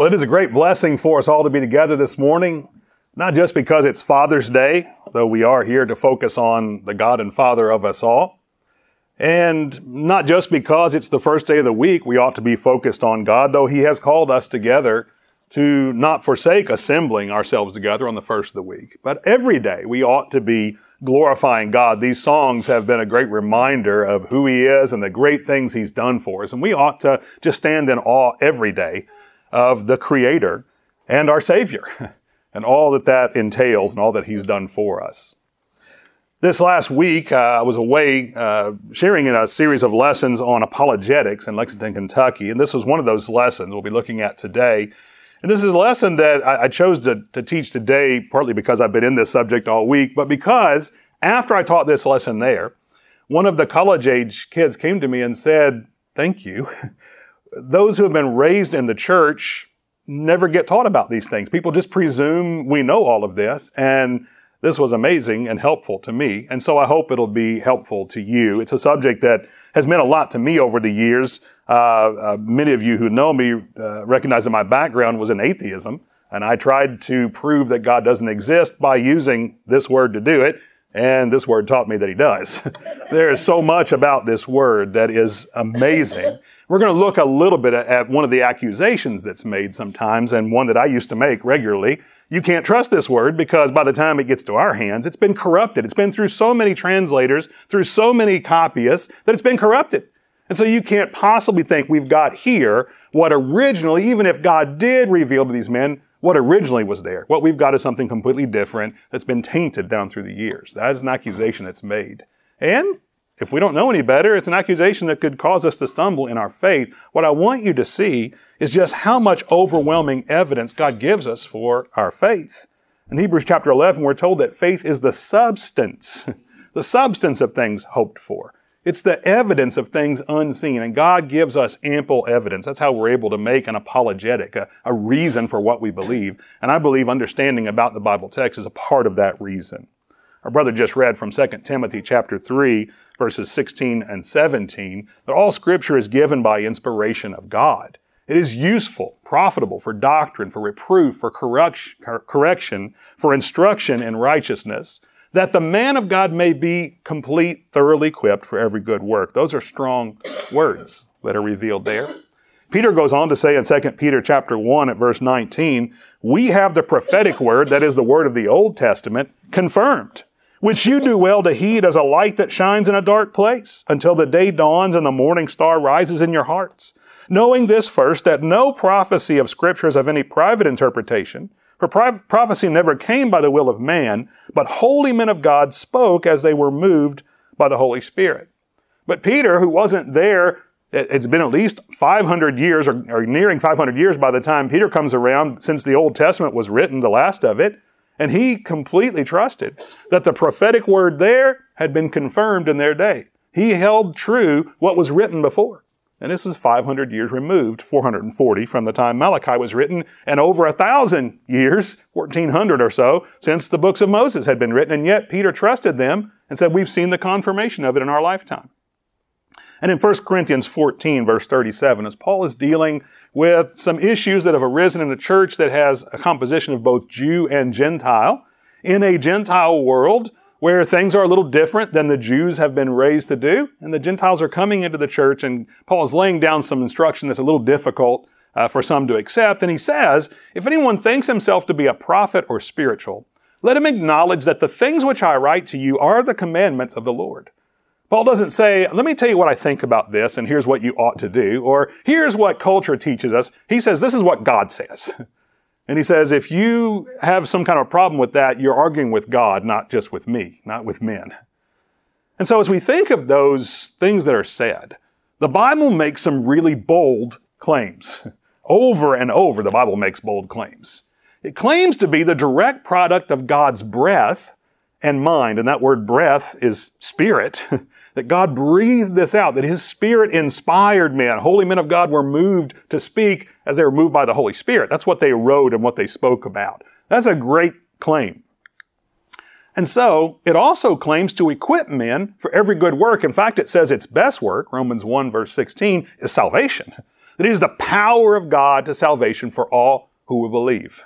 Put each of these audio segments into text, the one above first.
Well, it is a great blessing for us all to be together this morning, not just because it's Father's Day, though we are here to focus on the God and Father of us all, and not just because it's the first day of the week, we ought to be focused on God, though He has called us together to not forsake assembling ourselves together on the first of the week. But every day we ought to be glorifying God. These songs have been a great reminder of who He is and the great things He's done for us. And we ought to just stand in awe every day of the Creator and our Savior and all that that entails and all that He's done for us. This last week, uh, I was away uh, sharing in a series of lessons on apologetics in Lexington, Kentucky, and this was one of those lessons we'll be looking at today. And this is a lesson that I, I chose to, to teach today, partly because I've been in this subject all week, but because after I taught this lesson there, one of the college age kids came to me and said, Thank you. those who have been raised in the church never get taught about these things. People just presume we know all of this. And this was amazing and helpful to me. And so I hope it'll be helpful to you. It's a subject that has meant a lot to me over the years. Uh, uh, many of you who know me uh, recognize that my background was in atheism. And I tried to prove that God doesn't exist by using this word to do it. And this word taught me that he does. there is so much about this word that is amazing. We're going to look a little bit at one of the accusations that's made sometimes and one that I used to make regularly. You can't trust this word because by the time it gets to our hands, it's been corrupted. It's been through so many translators, through so many copyists that it's been corrupted. And so you can't possibly think we've got here what originally, even if God did reveal to these men what originally was there. What we've got is something completely different that's been tainted down through the years. That is an accusation that's made. And if we don't know any better, it's an accusation that could cause us to stumble in our faith. What I want you to see is just how much overwhelming evidence God gives us for our faith. In Hebrews chapter 11, we're told that faith is the substance, the substance of things hoped for. It's the evidence of things unseen, and God gives us ample evidence. That's how we're able to make an apologetic, a, a reason for what we believe. And I believe understanding about the Bible text is a part of that reason. Our brother just read from 2 Timothy chapter 3, verses 16 and 17, that all scripture is given by inspiration of God. It is useful, profitable for doctrine, for reproof, for correction, for instruction in righteousness, that the man of God may be complete, thoroughly equipped for every good work. Those are strong words that are revealed there. Peter goes on to say in 2 Peter chapter 1 at verse 19, we have the prophetic word, that is the word of the Old Testament, confirmed which you do well to heed as a light that shines in a dark place until the day dawns and the morning star rises in your hearts. Knowing this first, that no prophecy of scripture is of any private interpretation, for prophecy never came by the will of man, but holy men of God spoke as they were moved by the Holy Spirit. But Peter, who wasn't there, it's been at least 500 years or, or nearing 500 years by the time Peter comes around since the Old Testament was written, the last of it. And he completely trusted that the prophetic word there had been confirmed in their day. He held true what was written before. And this is 500 years removed, 440 from the time Malachi was written, and over a thousand years, 1400 or so, since the books of Moses had been written. And yet Peter trusted them and said, we've seen the confirmation of it in our lifetime. And in 1 Corinthians 14, verse 37, as Paul is dealing with some issues that have arisen in a church that has a composition of both Jew and Gentile, in a Gentile world where things are a little different than the Jews have been raised to do, and the Gentiles are coming into the church, and Paul is laying down some instruction that's a little difficult uh, for some to accept. And he says, if anyone thinks himself to be a prophet or spiritual, let him acknowledge that the things which I write to you are the commandments of the Lord. Paul doesn't say, let me tell you what I think about this and here's what you ought to do, or here's what culture teaches us. He says, this is what God says. And he says, if you have some kind of problem with that, you're arguing with God, not just with me, not with men. And so as we think of those things that are said, the Bible makes some really bold claims. Over and over, the Bible makes bold claims. It claims to be the direct product of God's breath and mind, and that word breath is spirit. that God breathed this out, that His Spirit inspired men. Holy men of God were moved to speak as they were moved by the Holy Spirit. That's what they wrote and what they spoke about. That's a great claim. And so, it also claims to equip men for every good work. In fact, it says its best work, Romans 1 verse 16, is salvation. that it is the power of God to salvation for all who will believe.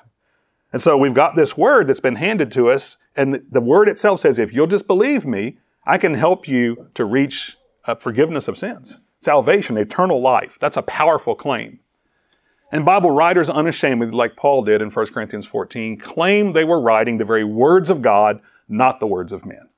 And so we've got this word that's been handed to us, and the word itself says, if you'll just believe me, I can help you to reach uh, forgiveness of sins, salvation, eternal life. That's a powerful claim. And Bible writers unashamedly, like Paul did in 1 Corinthians 14, claim they were writing the very words of God, not the words of men.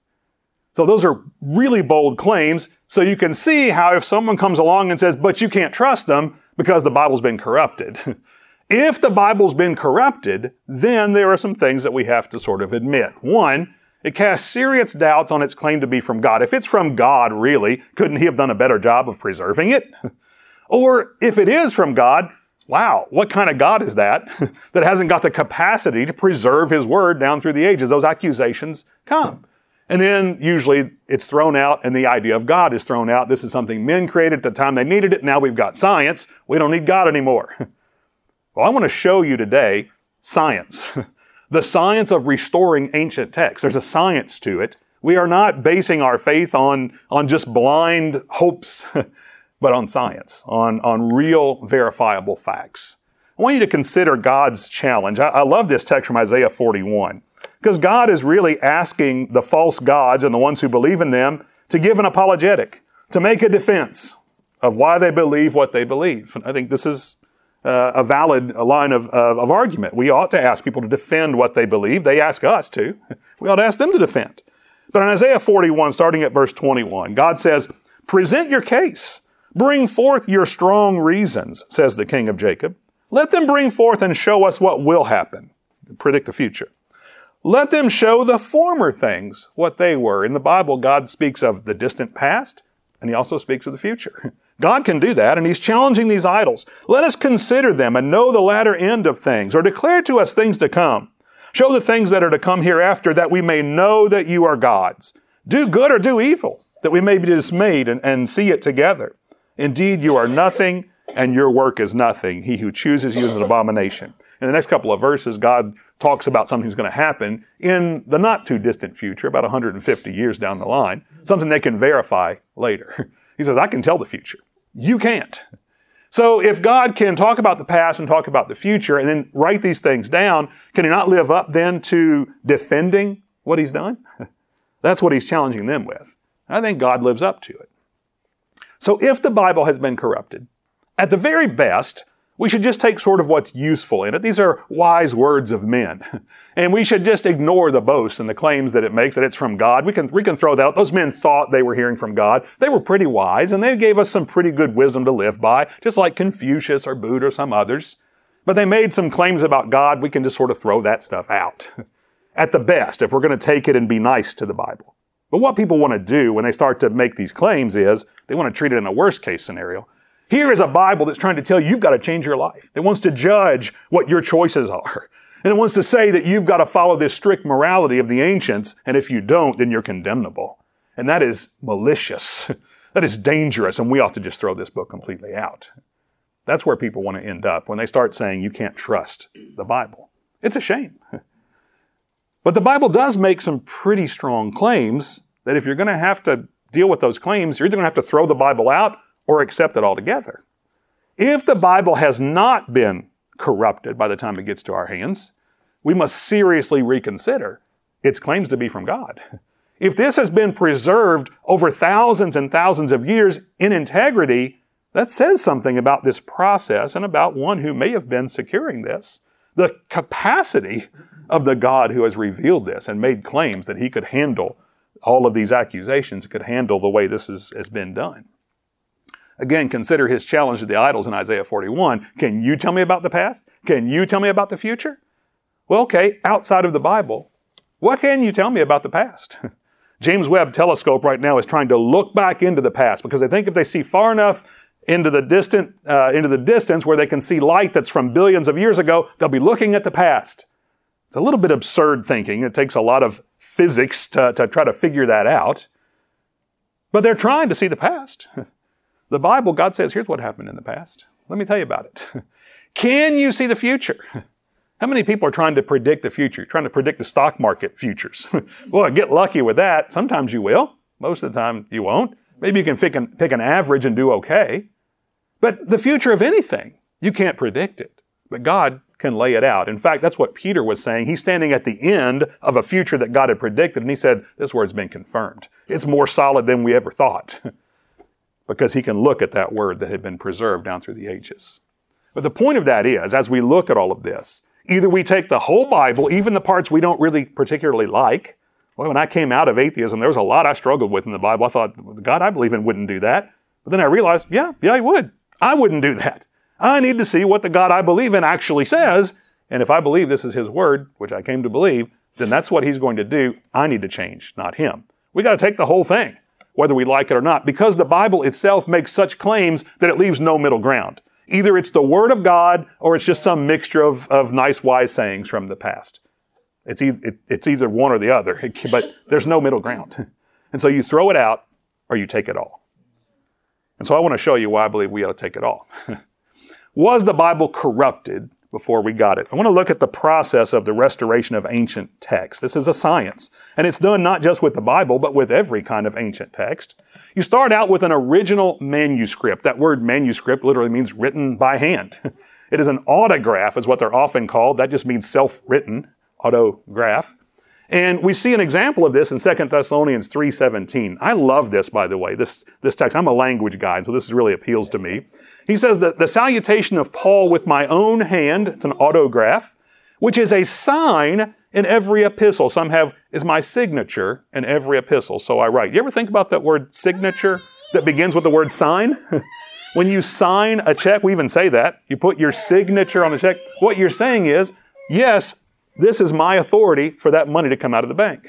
So those are really bold claims. So you can see how if someone comes along and says, but you can't trust them because the Bible's been corrupted. if the Bible's been corrupted, then there are some things that we have to sort of admit. One, it casts serious doubts on its claim to be from God. If it's from God, really, couldn't He have done a better job of preserving it? or if it is from God, Wow, what kind of God is that that hasn't got the capacity to preserve His Word down through the ages? Those accusations come. And then usually it's thrown out and the idea of God is thrown out. This is something men created at the time they needed it. Now we've got science. We don't need God anymore. Well, I want to show you today science. The science of restoring ancient texts. There's a science to it. We are not basing our faith on, on just blind hopes but on science, on, on real verifiable facts. I want you to consider God's challenge. I, I love this text from Isaiah 41 because God is really asking the false gods and the ones who believe in them to give an apologetic, to make a defense of why they believe what they believe. And I think this is uh, a valid line of, of, of argument. We ought to ask people to defend what they believe. They ask us to. We ought to ask them to defend. But in Isaiah 41, starting at verse 21, God says, Present your case. Bring forth your strong reasons, says the king of Jacob. Let them bring forth and show us what will happen. Predict the future. Let them show the former things, what they were. In the Bible, God speaks of the distant past, and He also speaks of the future. God can do that, and He's challenging these idols. Let us consider them and know the latter end of things, or declare to us things to come. Show the things that are to come hereafter, that we may know that you are gods. Do good or do evil, that we may be dismayed and, and see it together. Indeed, you are nothing, and your work is nothing. He who chooses you is an abomination. In the next couple of verses, God talks about something that's going to happen in the not too distant future, about 150 years down the line, something they can verify later. He says, I can tell the future. You can't. So if God can talk about the past and talk about the future and then write these things down, can he not live up then to defending what he's done? That's what he's challenging them with. I think God lives up to it. So if the Bible has been corrupted, at the very best, we should just take sort of what's useful in it. These are wise words of men. And we should just ignore the boasts and the claims that it makes that it's from God. We can, we can throw that out. Those men thought they were hearing from God. They were pretty wise and they gave us some pretty good wisdom to live by, just like Confucius or Buddha or some others. But they made some claims about God. We can just sort of throw that stuff out. At the best, if we're going to take it and be nice to the Bible. But what people want to do when they start to make these claims is they want to treat it in a worst case scenario. Here is a Bible that's trying to tell you you've got to change your life. It wants to judge what your choices are. And it wants to say that you've got to follow this strict morality of the ancients, and if you don't, then you're condemnable. And that is malicious. that is dangerous, and we ought to just throw this book completely out. That's where people want to end up when they start saying you can't trust the Bible. It's a shame. But the Bible does make some pretty strong claims that if you're going to have to deal with those claims, you're either going to have to throw the Bible out or accept it altogether. If the Bible has not been corrupted by the time it gets to our hands, we must seriously reconsider its claims to be from God. If this has been preserved over thousands and thousands of years in integrity, that says something about this process and about one who may have been securing this. The capacity of the God who has revealed this and made claims that he could handle all of these accusations, could handle the way this is, has been done. Again, consider his challenge to the idols in Isaiah 41. Can you tell me about the past? Can you tell me about the future? Well, okay, outside of the Bible, what can you tell me about the past? James Webb Telescope right now is trying to look back into the past because they think if they see far enough into the distant, uh, into the distance where they can see light that's from billions of years ago, they'll be looking at the past. It's a little bit absurd thinking. It takes a lot of physics to, to try to figure that out. But they're trying to see the past. The Bible, God says, here's what happened in the past. Let me tell you about it. Can you see the future? How many people are trying to predict the future? Trying to predict the stock market futures? well, get lucky with that. Sometimes you will. Most of the time you won't. Maybe you can pick an, pick an average and do okay. But the future of anything, you can't predict it. But God can lay it out. In fact, that's what Peter was saying. He's standing at the end of a future that God had predicted, and he said, This word's been confirmed. It's more solid than we ever thought. Because he can look at that word that had been preserved down through the ages. But the point of that is, as we look at all of this, either we take the whole Bible, even the parts we don't really particularly like. Well, when I came out of atheism, there was a lot I struggled with in the Bible. I thought, the God I believe in wouldn't do that. But then I realized, yeah, yeah, he would. I wouldn't do that. I need to see what the God I believe in actually says. And if I believe this is his word, which I came to believe, then that's what he's going to do. I need to change, not him. We got to take the whole thing, whether we like it or not, because the Bible itself makes such claims that it leaves no middle ground. Either it's the word of God or it's just some mixture of, of nice, wise sayings from the past. It's, e- it, it's either one or the other, but there's no middle ground. And so you throw it out or you take it all. And so I want to show you why I believe we ought to take it all. Was the Bible corrupted before we got it? I want to look at the process of the restoration of ancient texts. This is a science, and it's done not just with the Bible, but with every kind of ancient text. You start out with an original manuscript. That word manuscript literally means written by hand. It is an autograph, is what they're often called. That just means self-written, autograph. And we see an example of this in 2 Thessalonians 3.17. I love this, by the way, this, this text. I'm a language guy, so this really appeals to me. He says that the salutation of Paul with my own hand, it's an autograph, which is a sign in every epistle. Some have is my signature in every epistle, so I write. You ever think about that word signature that begins with the word sign? when you sign a check, we even say that. You put your signature on the check. What you're saying is, yes, this is my authority for that money to come out of the bank.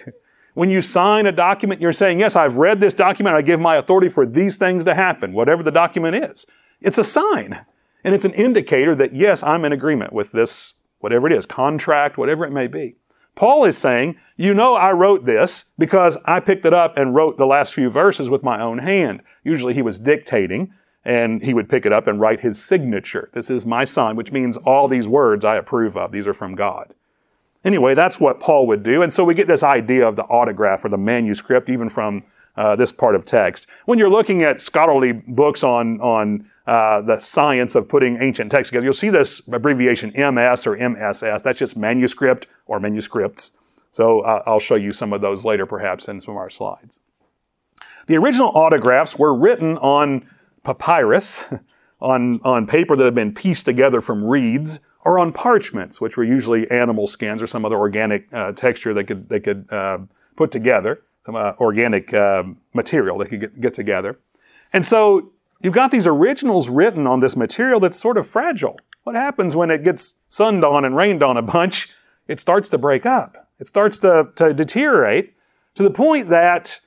When you sign a document, you're saying, yes, I've read this document. I give my authority for these things to happen, whatever the document is. It's a sign. And it's an indicator that, yes, I'm in agreement with this, whatever it is, contract, whatever it may be. Paul is saying, you know, I wrote this because I picked it up and wrote the last few verses with my own hand. Usually he was dictating and he would pick it up and write his signature. This is my sign, which means all these words I approve of. These are from God. Anyway, that's what Paul would do. And so we get this idea of the autograph or the manuscript, even from uh, this part of text. When you're looking at scholarly books on, on uh, the science of putting ancient texts together, you'll see this abbreviation MS or MSS. That's just manuscript or manuscripts. So uh, I'll show you some of those later, perhaps, in some of our slides. The original autographs were written on papyrus, on, on paper that had been pieced together from reeds, or on parchments, which were usually animal skins or some other organic uh, texture they could, they could uh, put together, some uh, organic uh, material they could get, get together. And so You've got these originals written on this material that's sort of fragile. What happens when it gets sunned on and rained on a bunch? It starts to break up. It starts to, to deteriorate to the point that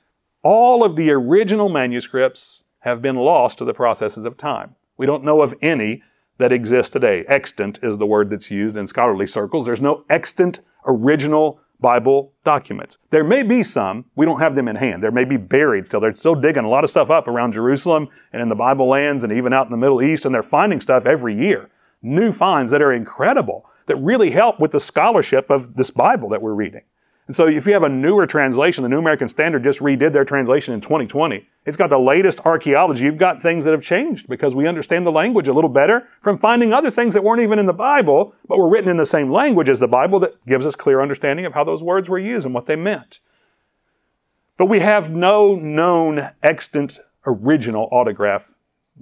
all of the original manuscripts have been lost to the processes of time. We don't know of any that exist today. Extant is the word that's used in scholarly circles. There's no extant original Bible documents. There may be some, we don't have them in hand. There may be buried still. They're still digging a lot of stuff up around Jerusalem and in the Bible lands and even out in the Middle East, and they're finding stuff every year. New finds that are incredible, that really help with the scholarship of this Bible that we're reading. And so if you have a newer translation, the New American Standard just redid their translation in 2020. It's got the latest archaeology. You've got things that have changed because we understand the language a little better from finding other things that weren't even in the Bible, but were written in the same language as the Bible that gives us clear understanding of how those words were used and what they meant. But we have no known extant original autograph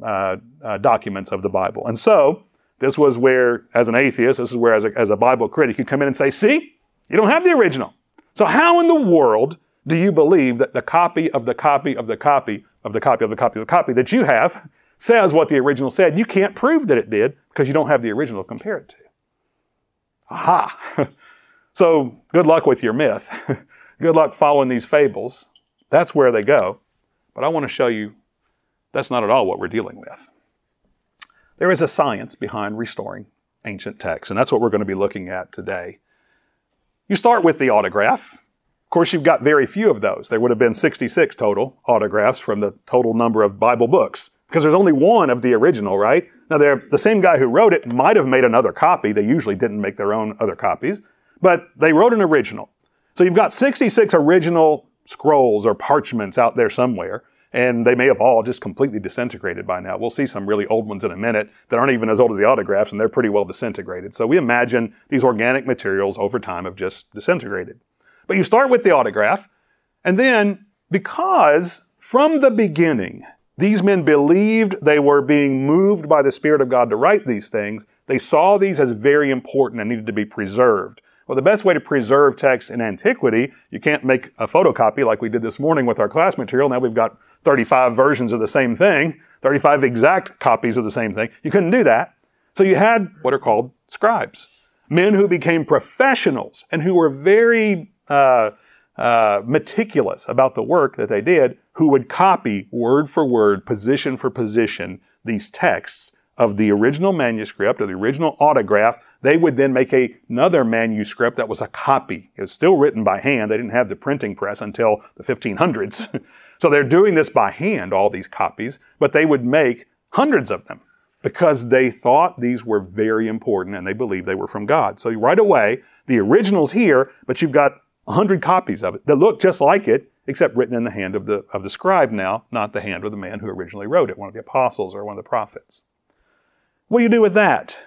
uh, uh, documents of the Bible. And so, this was where, as an atheist, this is where, as a, as a Bible critic, you come in and say, see, you don't have the original. So how in the world do you believe that the copy of the copy of the copy of the copy of the copy of the copy that you have says what the original said? You can't prove that it did because you don't have the original to compare it to. Aha! so good luck with your myth. good luck following these fables. That's where they go. But I want to show you that's not at all what we're dealing with. There is a science behind restoring ancient texts, and that's what we're going to be looking at today. You start with the autograph. Of course, you've got very few of those. There would have been 66 total autographs from the total number of Bible books because there's only one of the original, right? Now, the same guy who wrote it might have made another copy. They usually didn't make their own other copies, but they wrote an original. So you've got 66 original scrolls or parchments out there somewhere. And they may have all just completely disintegrated by now. We'll see some really old ones in a minute that aren't even as old as the autographs, and they're pretty well disintegrated. So we imagine these organic materials over time have just disintegrated. But you start with the autograph, and then because from the beginning, these men believed they were being moved by the Spirit of God to write these things, they saw these as very important and needed to be preserved. Well, the best way to preserve text in antiquity, you can't make a photocopy like we did this morning with our class material. Now we've got 35 versions of the same thing, 35 exact copies of the same thing. You couldn't do that. So you had what are called scribes, men who became professionals and who were very uh, uh, meticulous about the work that they did, who would copy word for word, position for position, these texts of the original manuscript or the original autograph, they would then make a, another manuscript that was a copy. It was still written by hand. They didn't have the printing press until the 1500s. so they're doing this by hand, all these copies, but they would make hundreds of them because they thought these were very important and they believed they were from God. So right away, the original's here, but you've got a hundred copies of it that look just like it, except written in the hand of the, of the scribe now, not the hand of the man who originally wrote it, one of the apostles or one of the prophets. What do you do with that?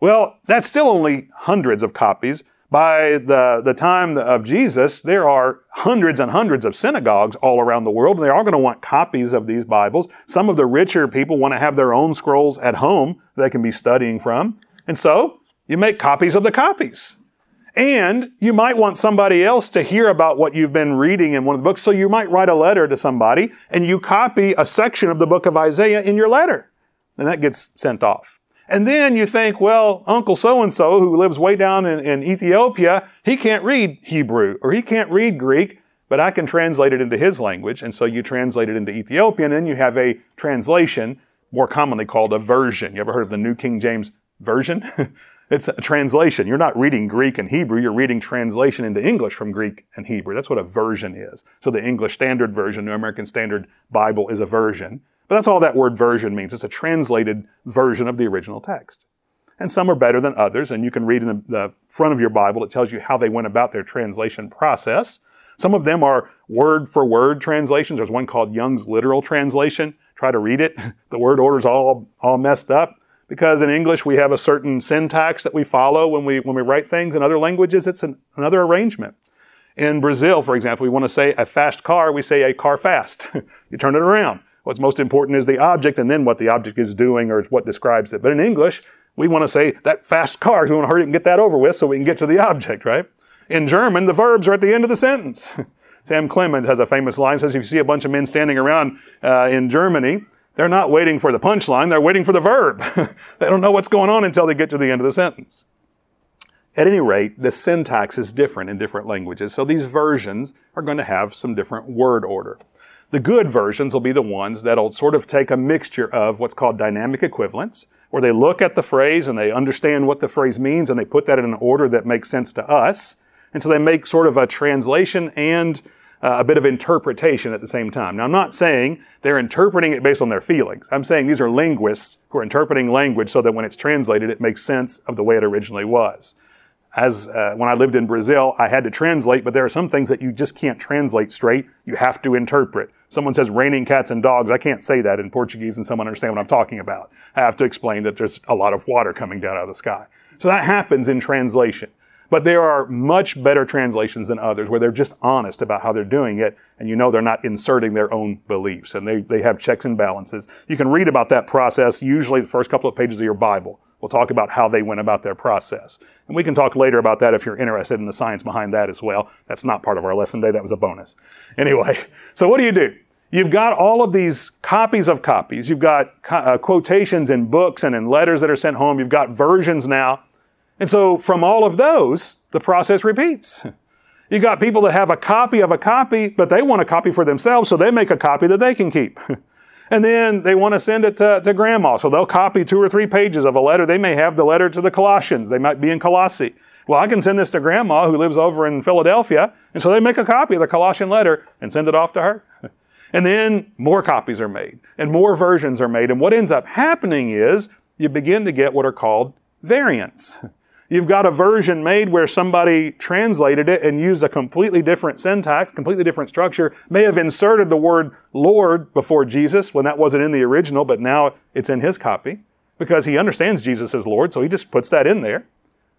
Well, that's still only hundreds of copies. By the, the time of Jesus, there are hundreds and hundreds of synagogues all around the world, and they're all going to want copies of these Bibles. Some of the richer people want to have their own scrolls at home that they can be studying from. And so, you make copies of the copies. And you might want somebody else to hear about what you've been reading in one of the books, so you might write a letter to somebody and you copy a section of the book of Isaiah in your letter and that gets sent off. And then you think, well, Uncle so and so who lives way down in, in, Ethiopia, he can't read Hebrew or he can't read Greek, but I can translate it into his language. And so you translate it into Ethiopian, and then you have a translation, more commonly called a version. You ever heard of the New King James Version? it's a translation. You're not reading Greek and Hebrew, you're reading translation into English from Greek and Hebrew. That's what a version is. So the English Standard Version, New American Standard Bible is a version. But that's all that word version means. It's a translated version of the original text. And some are better than others, and you can read in the, the, front of your Bible, it tells you how they went about their translation process. Some of them are word for word translations. There's one called Young's Literal Translation. Try to read it. The word order's all, all messed up because in English we have a certain syntax that we follow when we, when we write things. In other languages, it's an, another arrangement. In Brazil, for example, we want to say a fast car, we say a car fast. you turn it around. What's most important is the object and then what the object is doing or what describes it. But in English, we want to say that fast car, we want to hurry and get that over with so we can get to the object, right? In German, the verbs are at the end of the sentence. Sam Clemens has a famous line, says if you see a bunch of men standing around uh, in Germany, they're not waiting for the punchline, they're waiting for the verb. they don't know what's going on until they get to the end of the sentence. At any rate, the syntax is different in different languages, so these versions are going to have some different word order. The good versions will be the ones that'll sort of take a mixture of what's called dynamic equivalence, where they look at the phrase and they understand what the phrase means and they put that in an order that makes sense to us. And so they make sort of a translation and uh, a bit of interpretation at the same time. Now, I'm not saying they're interpreting it based on their feelings. I'm saying these are linguists who are interpreting language so that when it's translated, it makes sense of the way it originally was as uh, when I lived in Brazil, I had to translate, but there are some things that you just can't translate straight. You have to interpret. Someone says raining cats and dogs. I can't say that in Portuguese and someone understand what I'm talking about. I have to explain that there's a lot of water coming down out of the sky. So that happens in translation. But there are much better translations than others where they're just honest about how they're doing it and you know they're not inserting their own beliefs and they, they have checks and balances. You can read about that process usually the first couple of pages of your Bible. We'll talk about how they went about their process. And we can talk later about that if you're interested in the science behind that as well. That's not part of our lesson today. That was a bonus. Anyway, so what do you do? You've got all of these copies of copies. You've got uh, quotations in books and in letters that are sent home. You've got versions now. And so from all of those, the process repeats. You've got people that have a copy of a copy, but they want a copy for themselves, so they make a copy that they can keep. And then they want to send it to, to grandma. So they'll copy two or three pages of a letter. They may have the letter to the Colossians. They might be in Colossae. Well, I can send this to grandma who lives over in Philadelphia. And so they make a copy of the Colossian letter and send it off to her. And then more copies are made and more versions are made. And what ends up happening is you begin to get what are called variants. You've got a version made where somebody translated it and used a completely different syntax, completely different structure, may have inserted the word Lord before Jesus when that wasn't in the original, but now it's in his copy because he understands Jesus as Lord, so he just puts that in there.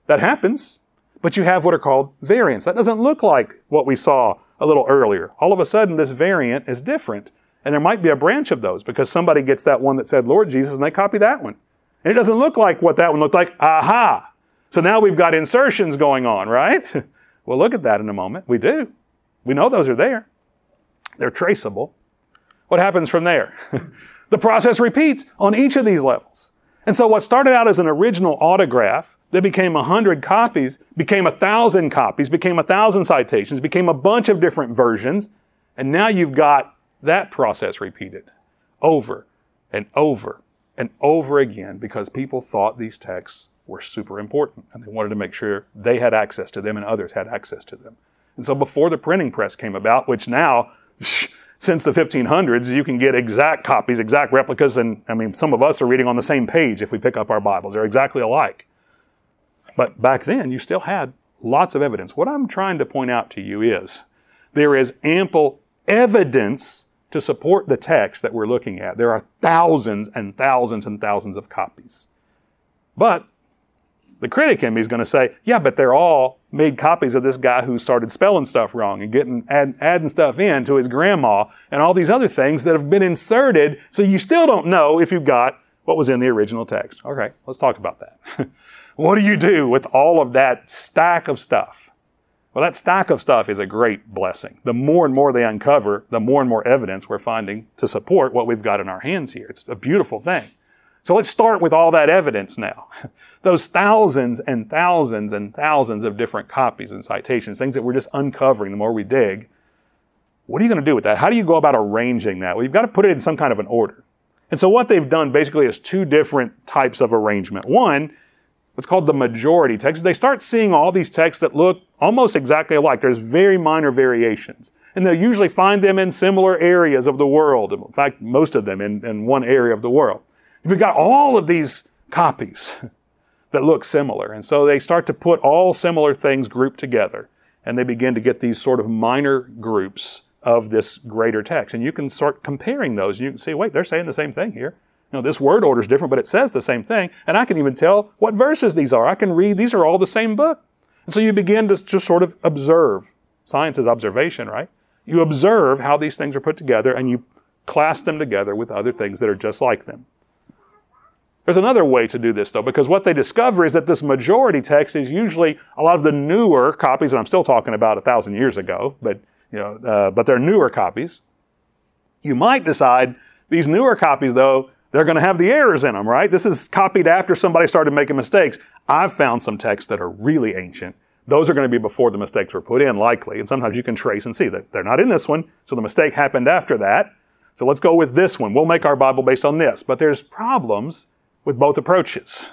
That happens. But you have what are called variants. That doesn't look like what we saw a little earlier. All of a sudden, this variant is different. And there might be a branch of those because somebody gets that one that said Lord Jesus and they copy that one. And it doesn't look like what that one looked like. Aha! So now we've got insertions going on, right? we'll look at that in a moment. We do. We know those are there. They're traceable. What happens from there? the process repeats on each of these levels. And so what started out as an original autograph that became a hundred copies, became a thousand copies, became a thousand citations, became a bunch of different versions, and now you've got that process repeated over and over and over again because people thought these texts were super important and they wanted to make sure they had access to them and others had access to them. And so before the printing press came about, which now, since the 1500s, you can get exact copies, exact replicas, and I mean, some of us are reading on the same page if we pick up our Bibles. They're exactly alike. But back then, you still had lots of evidence. What I'm trying to point out to you is there is ample evidence to support the text that we're looking at. There are thousands and thousands and thousands of copies. But the critic in me is going to say, yeah, but they're all made copies of this guy who started spelling stuff wrong and getting add, adding stuff in to his grandma and all these other things that have been inserted. So you still don't know if you've got what was in the original text. Okay, let's talk about that. what do you do with all of that stack of stuff? Well, that stack of stuff is a great blessing. The more and more they uncover, the more and more evidence we're finding to support what we've got in our hands here. It's a beautiful thing. So let's start with all that evidence now. Those thousands and thousands and thousands of different copies and citations, things that we're just uncovering the more we dig. What are you going to do with that? How do you go about arranging that? Well, you've got to put it in some kind of an order. And so what they've done basically is two different types of arrangement. One what's called the majority text. They start seeing all these texts that look almost exactly alike. There's very minor variations. And they'll usually find them in similar areas of the world. In fact, most of them in, in one area of the world. You've got all of these copies that look similar, and so they start to put all similar things grouped together, and they begin to get these sort of minor groups of this greater text. And you can start comparing those, and you can see, wait, they're saying the same thing here. You know, this word order is different, but it says the same thing. And I can even tell what verses these are. I can read, these are all the same book. And so you begin to just sort of observe. Science is observation, right? You observe how these things are put together and you class them together with other things that are just like them. There's another way to do this though, because what they discover is that this majority text is usually a lot of the newer copies, and I'm still talking about a thousand years ago, but you know, uh, but they're newer copies. You might decide these newer copies though they're going to have the errors in them, right? This is copied after somebody started making mistakes. I've found some texts that are really ancient. Those are going to be before the mistakes were put in, likely. And sometimes you can trace and see that they're not in this one, so the mistake happened after that. So let's go with this one. We'll make our Bible based on this. But there's problems with both approaches.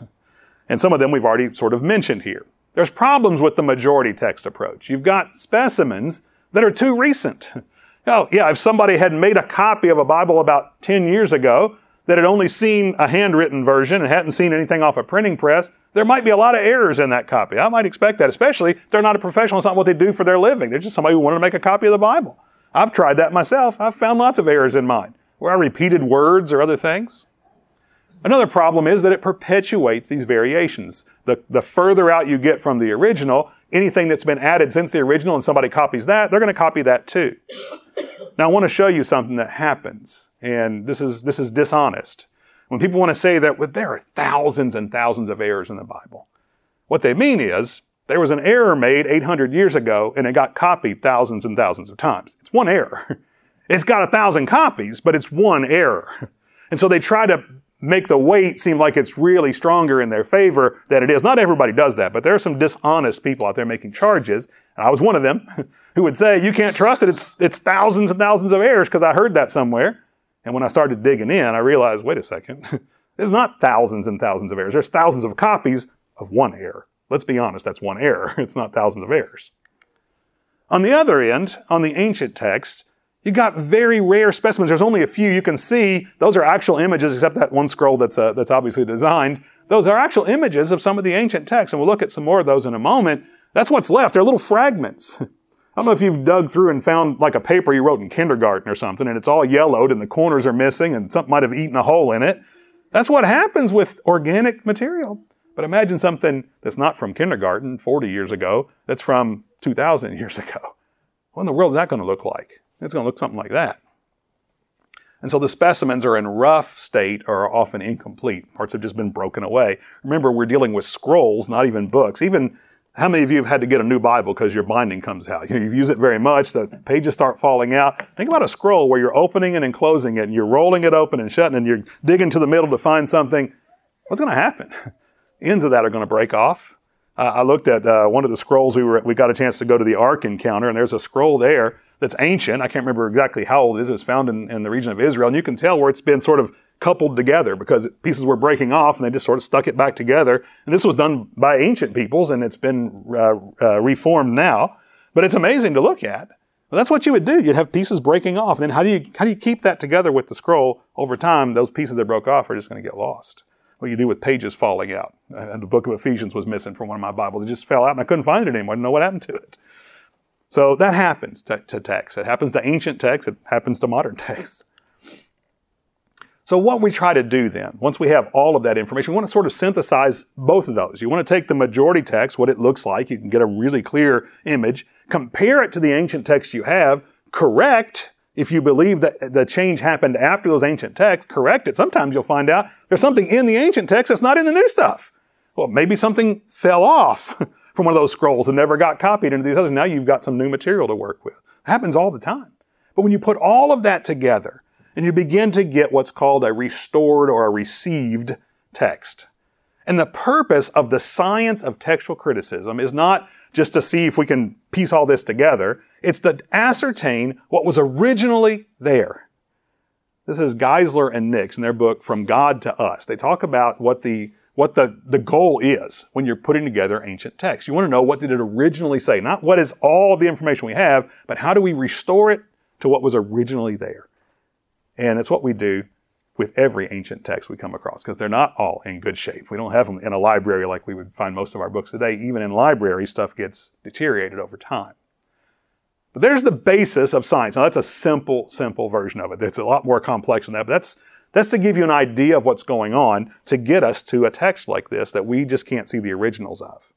And some of them we've already sort of mentioned here. There's problems with the majority text approach. You've got specimens that are too recent. Oh, yeah, if somebody had made a copy of a Bible about 10 years ago, that had only seen a handwritten version and hadn't seen anything off a printing press, there might be a lot of errors in that copy. I might expect that, especially they're not a professional. It's not what they do for their living. They're just somebody who wanted to make a copy of the Bible. I've tried that myself. I've found lots of errors in mine where I repeated words or other things. Another problem is that it perpetuates these variations. The, the further out you get from the original, anything that's been added since the original and somebody copies that, they're going to copy that too. Now I want to show you something that happens, and this is, this is dishonest. When people want to say that well, there are thousands and thousands of errors in the Bible, what they mean is there was an error made 800 years ago and it got copied thousands and thousands of times. It's one error. It's got a thousand copies, but it's one error. And so they try to make the weight seem like it's really stronger in their favor than it is. Not everybody does that, but there are some dishonest people out there making charges, and I was one of them. who would say, you can't trust it. It's, it's thousands and thousands of errors because I heard that somewhere. And when I started digging in, I realized, wait a second. There's not thousands and thousands of errors. There's thousands of copies of one error. Let's be honest, that's one error. It's not thousands of errors. On the other end, on the ancient text, you got very rare specimens. There's only a few you can see. Those are actual images, except that one scroll that's, uh, that's obviously designed. those are actual images of some of the ancient texts, and we'll look at some more of those in a moment. That's what's left. They're little fragments. I don't know if you've dug through and found like a paper you wrote in kindergarten or something, and it's all yellowed and the corners are missing and something might have eaten a hole in it. That's what happens with organic material. But imagine something that's not from kindergarten 40 years ago, that's from 2,000 years ago. What in the world is that going to look like? It's going to look something like that. And so the specimens are in rough state or are often incomplete. Parts have just been broken away. Remember, we're dealing with scrolls, not even books. Even how many of you have had to get a new Bible because your binding comes out? You know, you use it very much, the pages start falling out. Think about a scroll where you're opening and closing it, and you're rolling it open and shutting, and you're digging to the middle to find something. What's going to happen? Ends of that are going to break off. Uh, I looked at uh, one of the scrolls. We were we got a chance to go to the Ark encounter, and there's a scroll there that's ancient. I can't remember exactly how old it is. It was found in, in the region of Israel, and you can tell where it's been sort of coupled together because pieces were breaking off and they just sort of stuck it back together. And this was done by ancient peoples and it's been uh, uh, reformed now. But it's amazing to look at. That's what you would do. You'd have pieces breaking off. And then how do you, how do you keep that together with the scroll? Over time, those pieces that broke off are just going to get lost. What you do with pages falling out. And the book of Ephesians was missing from one of my Bibles. It just fell out and I couldn't find it anymore. I didn't know what happened to it. So that happens to, to text. It happens to ancient texts. It happens to modern texts. So what we try to do then, once we have all of that information, we want to sort of synthesize both of those. You want to take the majority text, what it looks like, you can get a really clear image, compare it to the ancient text you have, correct if you believe that the change happened after those ancient texts, correct it. Sometimes you'll find out there's something in the ancient text that's not in the new stuff. Well, maybe something fell off from one of those scrolls and never got copied into these others. Now you've got some new material to work with. It happens all the time. But when you put all of that together, and you begin to get what's called a restored or a received text. And the purpose of the science of textual criticism is not just to see if we can piece all this together. It's to ascertain what was originally there. This is Geisler and Nix in their book From God to Us. They talk about what the what the, the goal is when you're putting together ancient texts. You want to know what did it originally say? Not what is all the information we have, but how do we restore it to what was originally there? And it's what we do with every ancient text we come across because they're not all in good shape. We don't have them in a library like we would find most of our books today. Even in libraries, stuff gets deteriorated over time. But there's the basis of science. Now that's a simple, simple version of it. It's a lot more complex than that, but that's, that's to give you an idea of what's going on to get us to a text like this that we just can't see the originals of.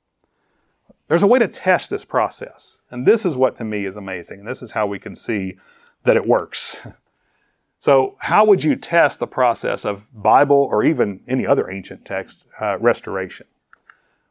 There's a way to test this process. And this is what to me is amazing. And this is how we can see that it works. So, how would you test the process of Bible or even any other ancient text uh, restoration?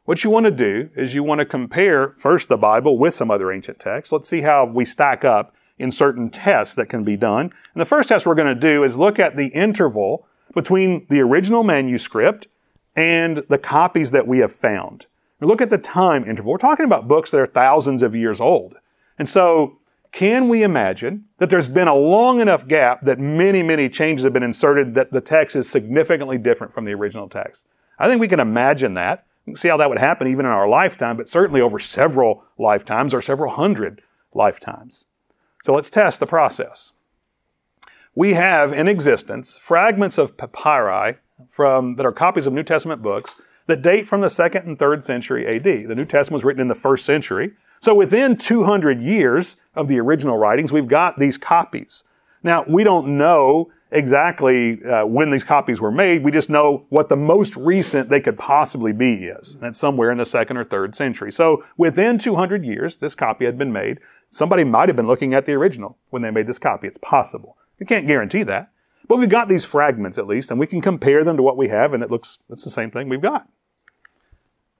What you want to do is you want to compare first the Bible with some other ancient texts. Let's see how we stack up in certain tests that can be done. And the first test we're going to do is look at the interval between the original manuscript and the copies that we have found. We look at the time interval. We're talking about books that are thousands of years old. And so can we imagine that there's been a long enough gap that many, many changes have been inserted that the text is significantly different from the original text? I think we can imagine that. see how that would happen even in our lifetime, but certainly over several lifetimes or several hundred lifetimes. So let's test the process. We have in existence fragments of papyri from, that are copies of New Testament books that date from the second and third century AD. The New Testament was written in the first century. So within 200 years of the original writings, we've got these copies. Now, we don't know exactly uh, when these copies were made. We just know what the most recent they could possibly be is. And it's somewhere in the second or third century. So within 200 years, this copy had been made. Somebody might have been looking at the original when they made this copy. It's possible. We can't guarantee that. But we've got these fragments at least, and we can compare them to what we have, and it looks, it's the same thing we've got.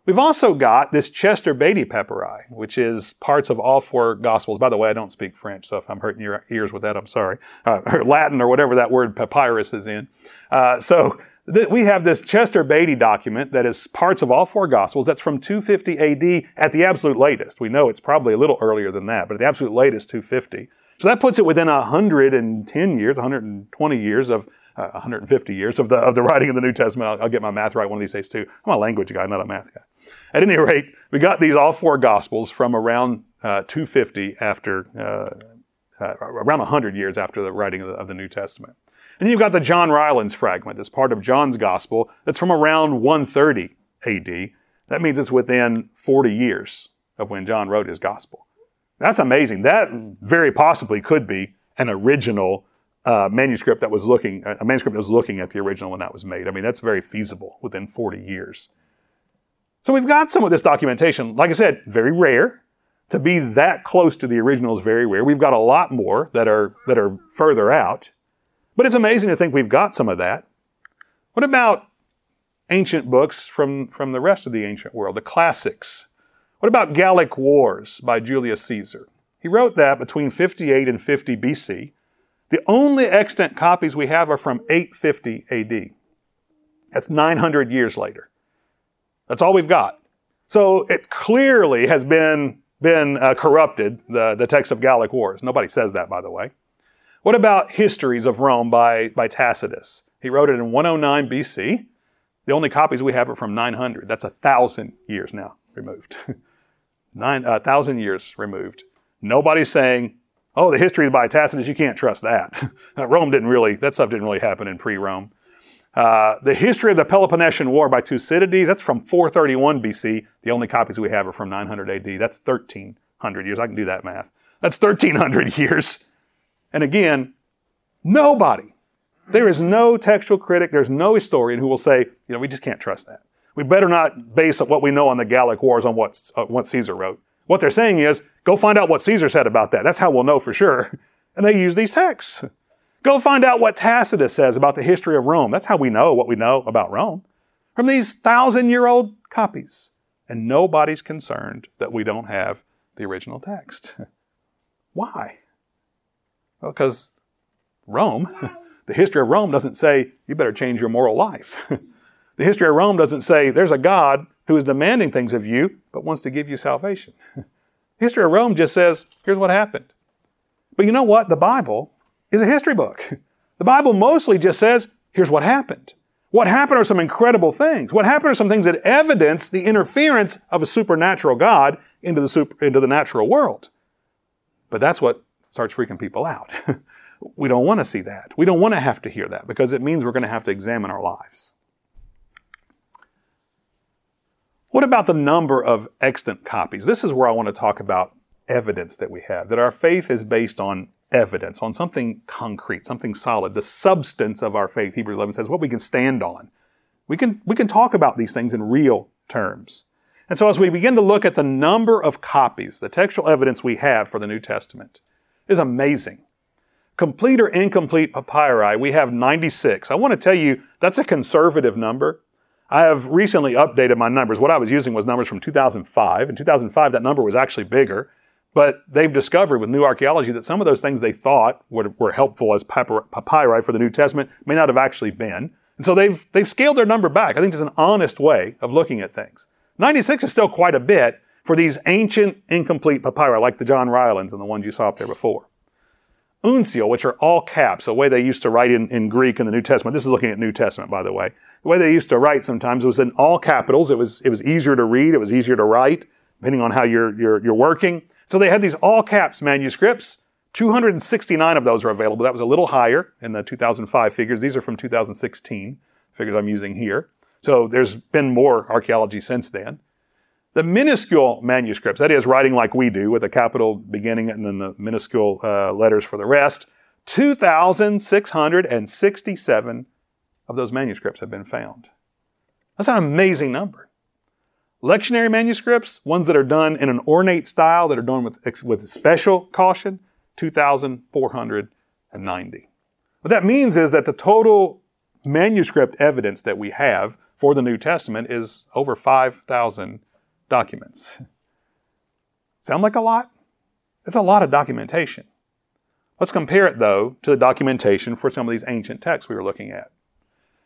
We've also got this Chester Beatty papyri, which is parts of all four Gospels. By the way, I don't speak French, so if I'm hurting your ears with that, I'm sorry. Uh, or Latin or whatever that word papyrus is in. Uh, so th- we have this Chester Beatty document that is parts of all four Gospels. That's from 250 AD at the absolute latest. We know it's probably a little earlier than that, but at the absolute latest, 250. So that puts it within 110 years, 120 years of uh, 150 years of the of the writing of the New Testament. I'll, I'll, get my math right one of these days too. I'm a language guy, not a math guy. At any rate, we got these all four Gospels from around uh, 250 after, uh, uh, around 100 years after the writing of the, of the, New Testament. And then you've got the John Rylands fragment that's part of John's gospel that's from around 130 AD. That means it's within 40 years of when John wrote his gospel. That's amazing. That very possibly could be an original uh, manuscript that was looking, a manuscript that was looking at the original when that was made. I mean, that's very feasible within 40 years. So we've got some of this documentation. Like I said, very rare. To be that close to the original is very rare. We've got a lot more that are, that are further out. But it's amazing to think we've got some of that. What about ancient books from, from the rest of the ancient world, the classics? What about Gallic Wars by Julius Caesar? He wrote that between 58 and 50 BC. The only extant copies we have are from 850 AD. That's 900 years later. That's all we've got. So it clearly has been, been uh, corrupted, the, the text of Gallic Wars. Nobody says that, by the way. What about Histories of Rome by, by Tacitus? He wrote it in 109 BC. The only copies we have are from 900. That's a thousand years now removed. Nine, a uh, thousand years removed. Nobody's saying, oh, the history by Tacitus, you can't trust that. Rome didn't really, that stuff didn't really happen in pre-Rome. Uh, the history of the Peloponnesian War by Thucydides, that's from 431 BC. The only copies we have are from 900 AD. That's 1300 years. I can do that math. That's 1300 years. And again, nobody, there is no textual critic, there's no historian who will say, you know, we just can't trust that. We better not base what we know on the Gallic Wars on what, uh, what Caesar wrote. What they're saying is, go find out what Caesar said about that. That's how we'll know for sure. And they use these texts. Go find out what Tacitus says about the history of Rome. That's how we know what we know about Rome. From these thousand year old copies. And nobody's concerned that we don't have the original text. Why? Well, because Rome, the history of Rome doesn't say you better change your moral life. the history of Rome doesn't say there's a God who is demanding things of you but wants to give you salvation. the history of Rome just says here's what happened. But you know what? The Bible is a history book. The Bible mostly just says, here's what happened. What happened are some incredible things. What happened are some things that evidence the interference of a supernatural God into the, super, into the natural world. But that's what starts freaking people out. we don't want to see that. We don't want to have to hear that because it means we're going to have to examine our lives. What about the number of extant copies? This is where I want to talk about evidence that we have, that our faith is based on evidence, on something concrete, something solid, the substance of our faith. Hebrews 11 says what we can stand on. We can, we can talk about these things in real terms. And so as we begin to look at the number of copies, the textual evidence we have for the New Testament is amazing. Complete or incomplete papyri, we have 96. I want to tell you that's a conservative number. I have recently updated my numbers. What I was using was numbers from 2005. In 2005, that number was actually bigger. But they've discovered with new archaeology that some of those things they thought were, were helpful as papyri for the New Testament may not have actually been. And so they've, they've scaled their number back. I think it's an honest way of looking at things. 96 is still quite a bit for these ancient, incomplete papyri, like the John Rylands and the ones you saw up there before. Uncial, which are all caps, the way they used to write in, in Greek in the New Testament. This is looking at New Testament, by the way. The way they used to write sometimes was in all capitals. It was, it was easier to read. It was easier to write, depending on how you're, you're, you're working. So they had these all caps manuscripts. 269 of those are available. That was a little higher in the 2005 figures. These are from 2016 figures I'm using here. So there's been more archaeology since then. The minuscule manuscripts, that is writing like we do with a capital beginning and then the minuscule uh, letters for the rest, 2,667 of those manuscripts have been found. That's an amazing number. Lectionary manuscripts, ones that are done in an ornate style, that are done with, with special caution, 2,490. What that means is that the total manuscript evidence that we have for the New Testament is over 5,000 documents. Sound like a lot? It's a lot of documentation. Let's compare it, though, to the documentation for some of these ancient texts we were looking at.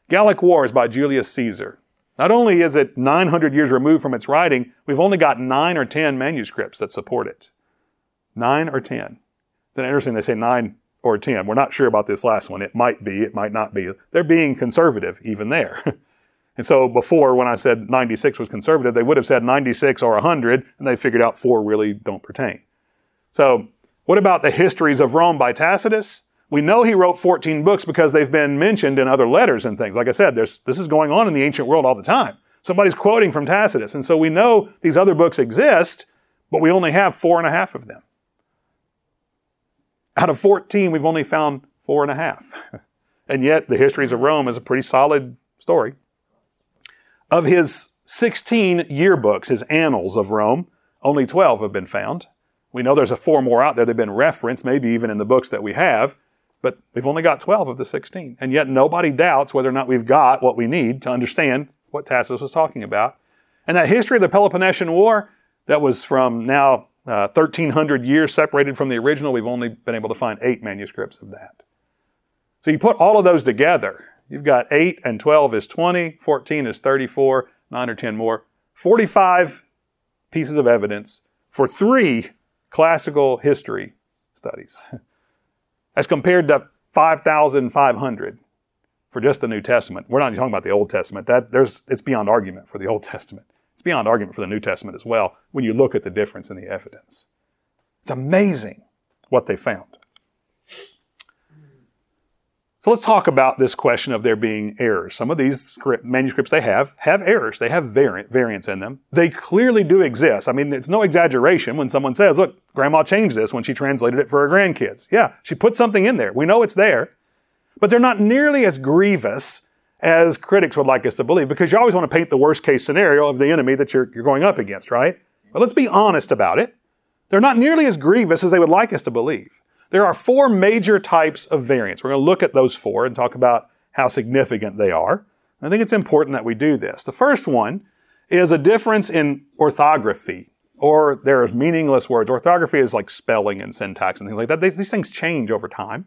Gallic Wars by Julius Caesar, not only is it 900 years removed from its writing, we've only got nine or 10 manuscripts that support it. Nine or 10. It's interesting they say nine or 10. We're not sure about this last one. It might be, it might not be. They're being conservative even there. and so before, when I said 96 was conservative, they would have said 96 or 100, and they figured out four really don't pertain. So, what about the histories of Rome by Tacitus? We know he wrote 14 books because they've been mentioned in other letters and things. Like I said, this is going on in the ancient world all the time. Somebody's quoting from Tacitus. And so we know these other books exist, but we only have four and a half of them. Out of 14, we've only found four and a half. and yet, the histories of Rome is a pretty solid story. Of his 16 yearbooks, his annals of Rome, only 12 have been found. We know there's a four more out there that have been referenced, maybe even in the books that we have, but we've only got 12 of the 16. And yet nobody doubts whether or not we've got what we need to understand what Tacitus was talking about. And that history of the Peloponnesian War, that was from now uh, 1300 years separated from the original, we've only been able to find eight manuscripts of that. So you put all of those together, you've got 8 and 12 is 20, 14 is 34, 9 or 10 more, 45 pieces of evidence for three classical history studies, as compared to 5,500 for just the New Testament. We're not even talking about the Old Testament. That there's it's beyond argument for the Old Testament. It's beyond argument for the New Testament as well when you look at the difference in the evidence. It's amazing what they found. So let's talk about this question of there being errors. Some of these manuscripts they have have errors. They have variant, variants in them. They clearly do exist. I mean, it's no exaggeration when someone says, look, grandma changed this when she translated it for her grandkids. Yeah, she put something in there. We know it's there. But they're not nearly as grievous as critics would like us to believe because you always want to paint the worst case scenario of the enemy that you're, you're going up against, right? But let's be honest about it. They're not nearly as grievous as they would like us to believe. There are four major types of variants. We're going to look at those four and talk about how significant they are. I think it's important that we do this. The first one is a difference in orthography, or there's meaningless words. Orthography is like spelling and syntax and things like that. These, things change over time.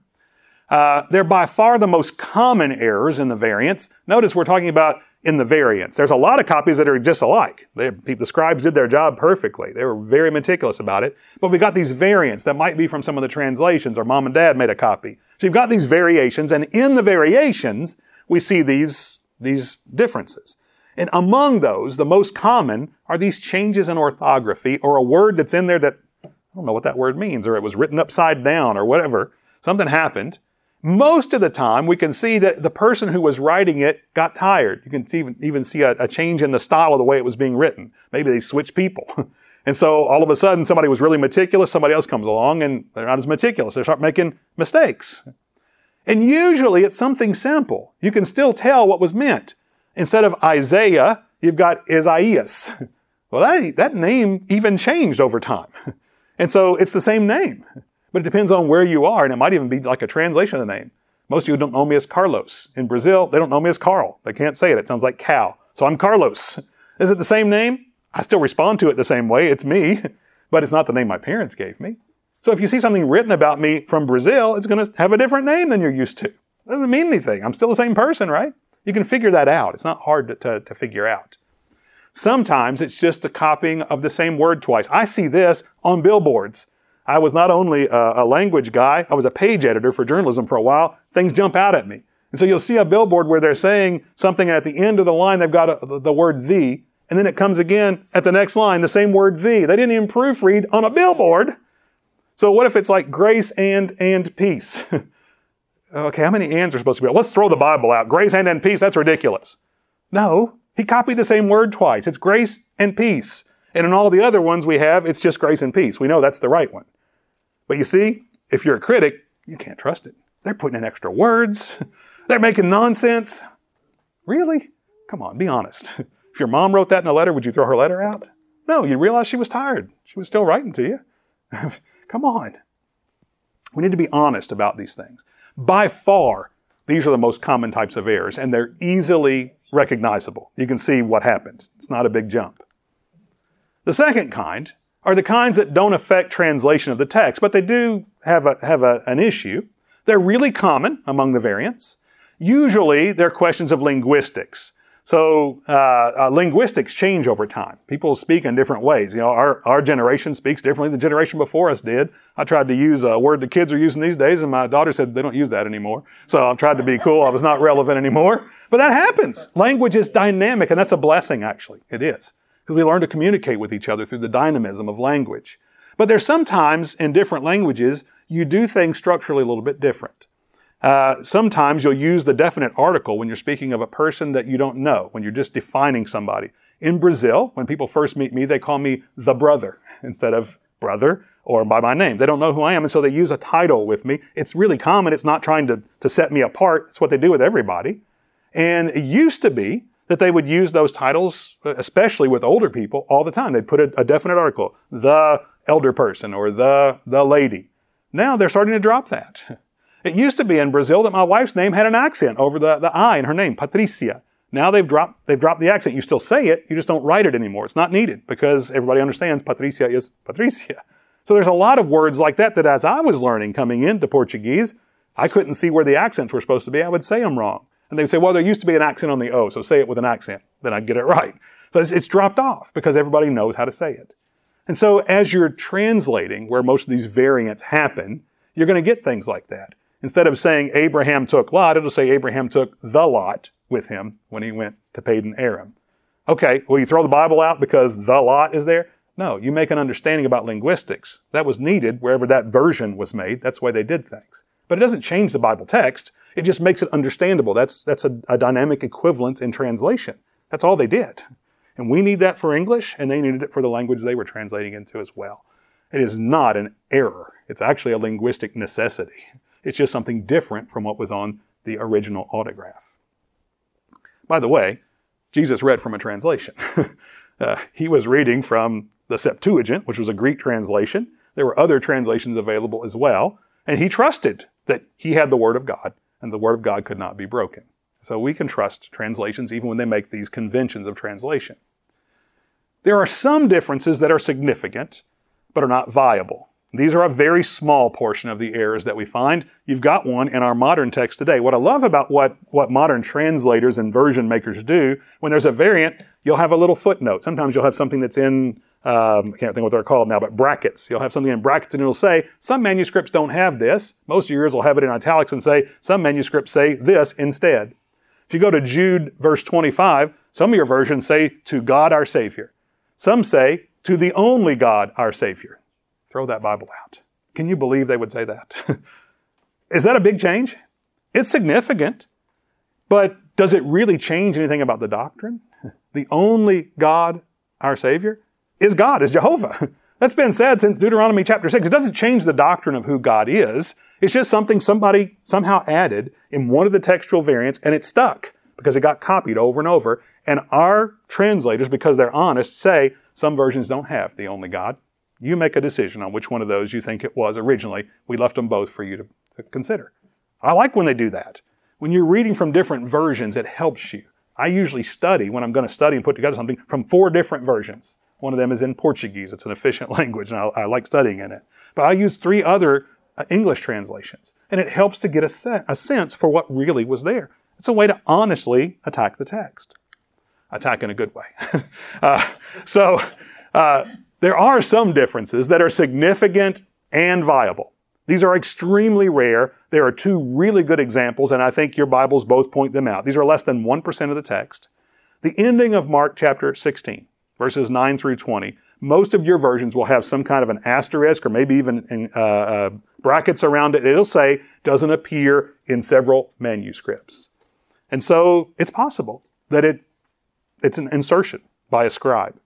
Uh, they're by far the most common errors in the variants. Notice we're talking about in the variants. There's a lot of copies that are just alike. They, the scribes did their job perfectly. They were very meticulous about it. But we got these variants that might be from some of the translations or mom and dad made a copy. So you've got these variations and in the variations, we see these, these differences. And among those, the most common are these changes in orthography or a word that's in there that I don't know what that word means or it was written upside down or whatever. Something happened most of the time, we can see that the person who was writing it got tired. You can even, even see a, a change in the style of the way it was being written. Maybe they switched people. and so all of a sudden, somebody was really meticulous, somebody else comes along and they're not as meticulous. They start making mistakes. And usually it's something simple. You can still tell what was meant. Instead of Isaiah, you've got Isaias. Well, that, that name even changed over time. And so it's the same name. But it depends on where you are, and it might even be like a translation of the name. Most of you don't know me as Carlos. In Brazil, they don't know me as Carl. They can't say it. It sounds like cow. So I'm Carlos. Is it the same name? I still respond to it the same way. It's me, but it's not the name my parents gave me. So if you see something written about me from Brazil, it's going to have a different name than you're used to. It doesn't mean anything. I'm still the same person, right? You can figure that out. It's not hard to, to, to figure out. Sometimes it's just a copying of the same word twice. I see this on billboards. I was not only a, a, language guy, I was a page editor for journalism for a while. Things jump out at me. And so you'll see a billboard where they're saying something and at the end of the line they've got a, the word the, and then it comes again at the next line, the same word the. They didn't even proofread on a billboard. So what if it's like grace and and peace? okay, how many ands are supposed to be? Let's throw the Bible out. Grace and and peace, that's ridiculous. No, he copied the same word twice. It's grace and peace. And in all the other ones we have, it's just grace and peace. We know that's the right one. But you see, if you're a critic, you can't trust it. They're putting in extra words. They're making nonsense. Really? Come on, be honest. If your mom wrote that in a letter, would you throw her letter out? No, you realize she was tired. She was still writing to you. Come on. We need to be honest about these things. By far, these are the most common types of errors, and they're easily recognizable. You can see what happens. It's not a big jump. The second kind are the kinds that don't affect translation of the text, but they do have, a, have a, an issue. They're really common among the variants. Usually, they're questions of linguistics. So, uh, uh, linguistics change over time. People speak in different ways. You know, our, our generation speaks differently than the generation before us did. I tried to use a word the kids are using these days, and my daughter said they don't use that anymore. So I tried to be cool. I was not relevant anymore. But that happens. Language is dynamic, and that's a blessing, actually. It is because we learn to communicate with each other through the dynamism of language. But there's sometimes in different languages, you do things structurally a little bit different. Uh, sometimes you'll use the definite article when you're speaking of a person that you don't know, when you're just defining somebody. In Brazil, when people first meet me, they call me the brother instead of brother or by my name. They don't know who I am, and so they use a title with me. It's really common. It's not trying to, to set me apart. It's what they do with everybody. And it used to be that they would use those titles, especially with older people, all the time. They'd put a, a definite article, the elder person or the, the lady. Now they're starting to drop that. It used to be in Brazil that my wife's name had an accent over the, the I in her name, Patricia. Now they've dropped, they've dropped the accent. You still say it, you just don't write it anymore. It's not needed because everybody understands Patricia is Patricia. So there's a lot of words like that that as I was learning coming into Portuguese, I couldn't see where the accents were supposed to be. I would say them wrong. And they'd say, well, there used to be an accent on the O, so say it with an accent. Then I'd get it right. So it's, it's dropped off because everybody knows how to say it. And so as you're translating where most of these variants happen, you're going to get things like that. Instead of saying Abraham took Lot, it'll say Abraham took the Lot with him when he went to Padan Aram. Okay, will you throw the Bible out because the Lot is there? No, you make an understanding about linguistics. That was needed wherever that version was made. That's why they did things. But it doesn't change the Bible text. It just makes it understandable. That's, that's a, a dynamic equivalence in translation. That's all they did. And we need that for English, and they needed it for the language they were translating into as well. It is not an error. It's actually a linguistic necessity. It's just something different from what was on the original autograph. By the way, Jesus read from a translation. uh, he was reading from the Septuagint, which was a Greek translation. There were other translations available as well. And he trusted that he had the Word of God, and the Word of God could not be broken. So we can trust translations even when they make these conventions of translation. There are some differences that are significant, but are not viable. These are a very small portion of the errors that we find. You've got one in our modern text today. What I love about what, what modern translators and version makers do, when there's a variant, you'll have a little footnote. Sometimes you'll have something that's in, um, I can't think what they're called now, but brackets. You'll have something in brackets and it'll say, some manuscripts don't have this. Most of yours will have it in italics and say, some manuscripts say this instead. If you go to Jude verse 25, some of your versions say, to God our Savior. Some say, to the only God our Savior. Throw that Bible out. Can you believe they would say that? Is that a big change? It's significant, but does it really change anything about the doctrine? The only God, our Savior, is God, is Jehovah. That's been said since Deuteronomy chapter 6. It doesn't change the doctrine of who God is. It's just something somebody somehow added in one of the textual variants and it stuck because it got copied over and over. And our translators, because they're honest, say some versions don't have the only God. You make a decision on which one of those you think it was originally. We left them both for you to, to consider. I like when they do that. When you're reading from different versions, it helps you. I usually study when I'm going to study and put together something from four different versions. One of them is in Portuguese. It's an efficient language and I, I like studying in it. But I use three other uh, English translations and it helps to get a, se- a sense for what really was there. It's a way to honestly attack the text. Attack in a good way. uh, so, uh, there are some differences that are significant and viable. These are extremely rare. There are two really good examples, and I think your Bibles both point them out. These are less than 1% of the text. The ending of Mark chapter 16, verses 9 through 20, most of your versions will have some kind of an asterisk or maybe even uh, uh, brackets around it. It'll say, doesn't appear in several manuscripts. And so it's possible that it, it's an insertion by a scribe.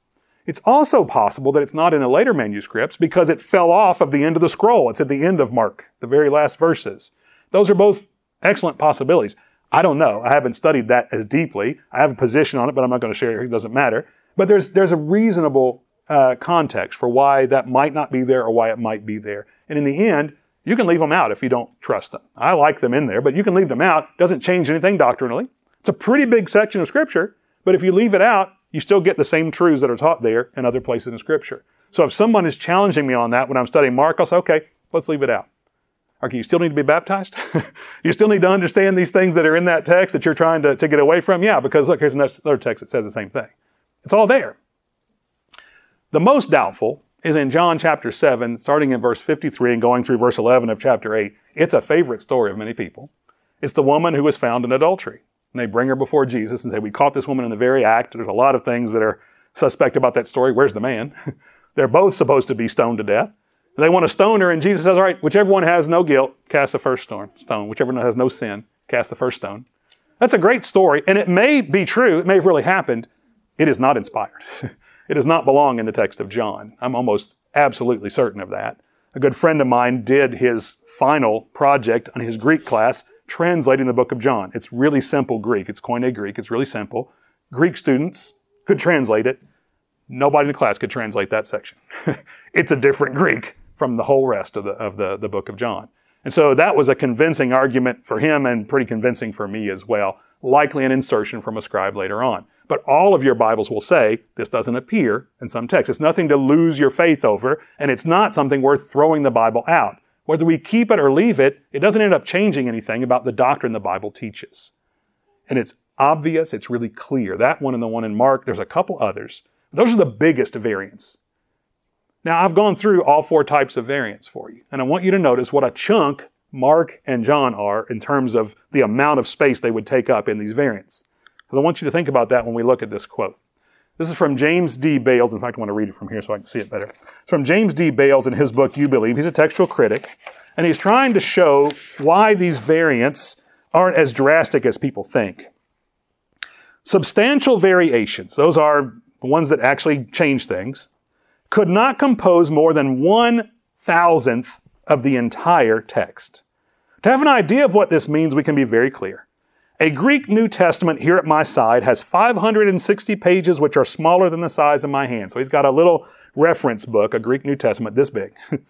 It's also possible that it's not in the later manuscripts because it fell off of the end of the scroll. It's at the end of Mark, the very last verses. Those are both excellent possibilities. I don't know. I haven't studied that as deeply. I have a position on it, but I'm not going to share it. It doesn't matter. But there's, there's a reasonable uh, context for why that might not be there or why it might be there. And in the end, you can leave them out if you don't trust them. I like them in there, but you can leave them out. Doesn't change anything doctrinally. It's a pretty big section of scripture, but if you leave it out, you still get the same truths that are taught there in other places in Scripture. So if someone is challenging me on that when I'm studying Mark, I'll say, okay, let's leave it out. Okay, you still need to be baptized? you still need to understand these things that are in that text that you're trying to, to get away from? Yeah, because look, here's another text that says the same thing. It's all there. The most doubtful is in John chapter 7, starting in verse 53 and going through verse 11 of chapter 8. It's a favorite story of many people. It's the woman who was found in adultery. And they bring her before Jesus and say, We caught this woman in the very act. There's a lot of things that are suspect about that story. Where's the man? They're both supposed to be stoned to death. They want to stone her, and Jesus says, All right, whichever one has no guilt, cast the first stone. stone. Whichever one has no sin, cast the first stone. That's a great story, and it may be true, it may have really happened. It is not inspired. it does not belong in the text of John. I'm almost absolutely certain of that. A good friend of mine did his final project on his Greek class translating the book of John. It's really simple Greek. It's Koine Greek. It's really simple. Greek students could translate it. Nobody in the class could translate that section. it's a different Greek from the whole rest of the, of the, the book of John. And so that was a convincing argument for him and pretty convincing for me as well. Likely an insertion from a scribe later on. But all of your Bibles will say this doesn't appear in some text. It's nothing to lose your faith over, and it's not something worth throwing the Bible out. Whether we keep it or leave it, it doesn't end up changing anything about the doctrine the Bible teaches. And it's obvious, it's really clear. That one and the one in Mark, there's a couple others. Those are the biggest variants. Now, I've gone through all four types of variants for you, and I want you to notice what a chunk Mark and John are in terms of the amount of space they would take up in these variants. Because I want you to think about that when we look at this quote. This is from James D. Bales. In fact, I want to read it from here so I can see it better. It's from James D. Bales in his book, You Believe. He's a textual critic, and he's trying to show why these variants aren't as drastic as people think. Substantial variations, those are the ones that actually change things, could not compose more than one thousandth of the entire text. To have an idea of what this means, we can be very clear. A Greek New Testament here at my side has 560 pages, which are smaller than the size of my hand. So he's got a little reference book, a Greek New Testament this big.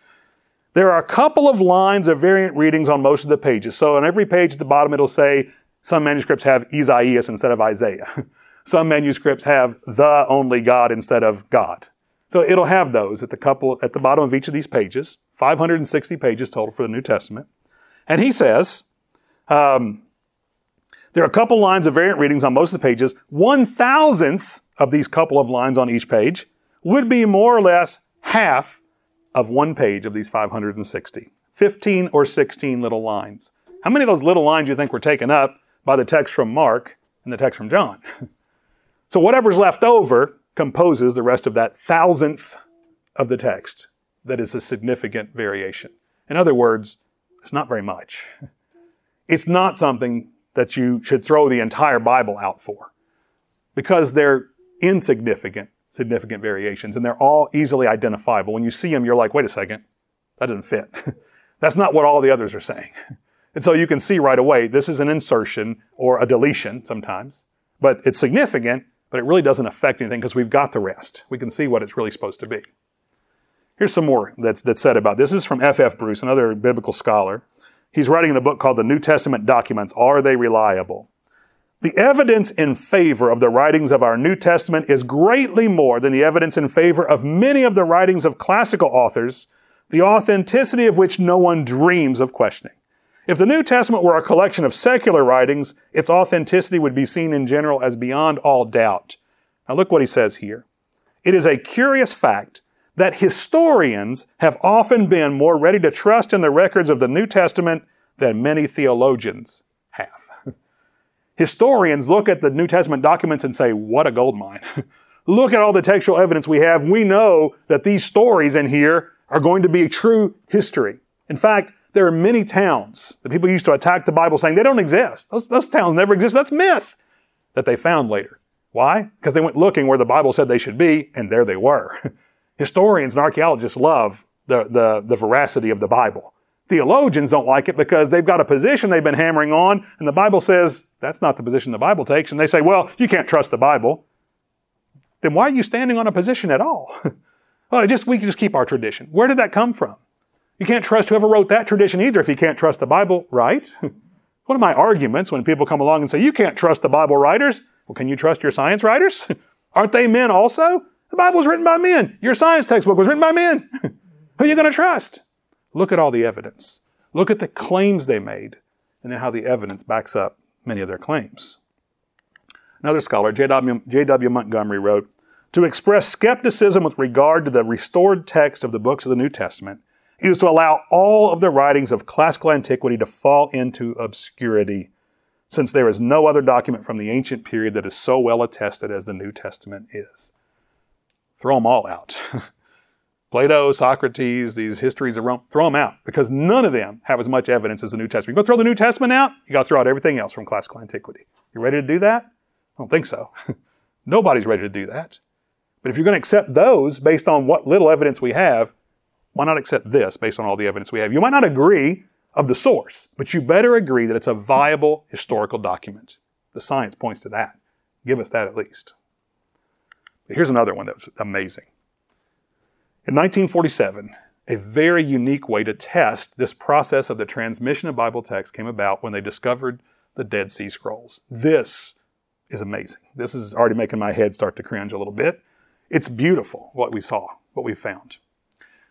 there are a couple of lines of variant readings on most of the pages. So on every page at the bottom, it'll say some manuscripts have Isaiah instead of Isaiah. some manuscripts have the only God instead of God. So it'll have those at the couple at the bottom of each of these pages, 560 pages total for the New Testament. And he says, um, there are a couple lines of variant readings on most of the pages. One thousandth of these couple of lines on each page would be more or less half of one page of these 560. 15 or 16 little lines. How many of those little lines do you think were taken up by the text from Mark and the text from John? so whatever's left over composes the rest of that thousandth of the text that is a significant variation. In other words, it's not very much. It's not something that you should throw the entire Bible out for because they're insignificant, significant variations and they're all easily identifiable. When you see them, you're like, wait a second, that doesn't fit. That's not what all the others are saying. And so you can see right away, this is an insertion or a deletion sometimes, but it's significant but it really doesn't affect anything because we've got the rest. We can see what it's really supposed to be. Here's some more that's, that's said about this. This is from F.F. F. Bruce, another biblical scholar. He's writing in a book called The New Testament Documents Are They Reliable? The evidence in favor of the writings of our New Testament is greatly more than the evidence in favor of many of the writings of classical authors, the authenticity of which no one dreams of questioning. If the New Testament were a collection of secular writings, its authenticity would be seen in general as beyond all doubt. Now look what he says here. It is a curious fact that historians have often been more ready to trust in the records of the New Testament than many theologians have. historians look at the New Testament documents and say, what a gold mine. look at all the textual evidence we have. We know that these stories in here are going to be true history. In fact, there are many towns that people used to attack the Bible saying they don't exist. Those, those towns never exist. That's myth that they found later. Why? Because they went looking where the Bible said they should be, and there they were. Historians and archaeologists love the, the, the veracity of the Bible. Theologians don't like it because they've got a position they've been hammering on, and the Bible says that's not the position the Bible takes. And they say, well, you can't trust the Bible. Then why are you standing on a position at all? well, just, we can just keep our tradition. Where did that come from? You can't trust whoever wrote that tradition either if you can't trust the Bible, right? One of my arguments when people come along and say, you can't trust the Bible writers, well, can you trust your science writers? Aren't they men also? The Bible was written by men. Your science textbook was written by men. Who are you going to trust? Look at all the evidence. Look at the claims they made, and then how the evidence backs up many of their claims. Another scholar, J.W. Montgomery, wrote, To express skepticism with regard to the restored text of the books of the New Testament was to allow all of the writings of classical antiquity to fall into obscurity, since there is no other document from the ancient period that is so well attested as the New Testament is. Throw them all out. Plato, Socrates, these histories of Rome, throw them out because none of them have as much evidence as the New Testament. You go throw the New Testament out, you got to throw out everything else from classical antiquity. You ready to do that? I don't think so. Nobody's ready to do that. But if you're going to accept those based on what little evidence we have, why not accept this based on all the evidence we have? You might not agree of the source, but you better agree that it's a viable historical document. The science points to that. Give us that at least. Here's another one that's amazing. In 1947, a very unique way to test this process of the transmission of Bible text came about when they discovered the Dead Sea Scrolls. This is amazing. This is already making my head start to cringe a little bit. It's beautiful what we saw, what we found.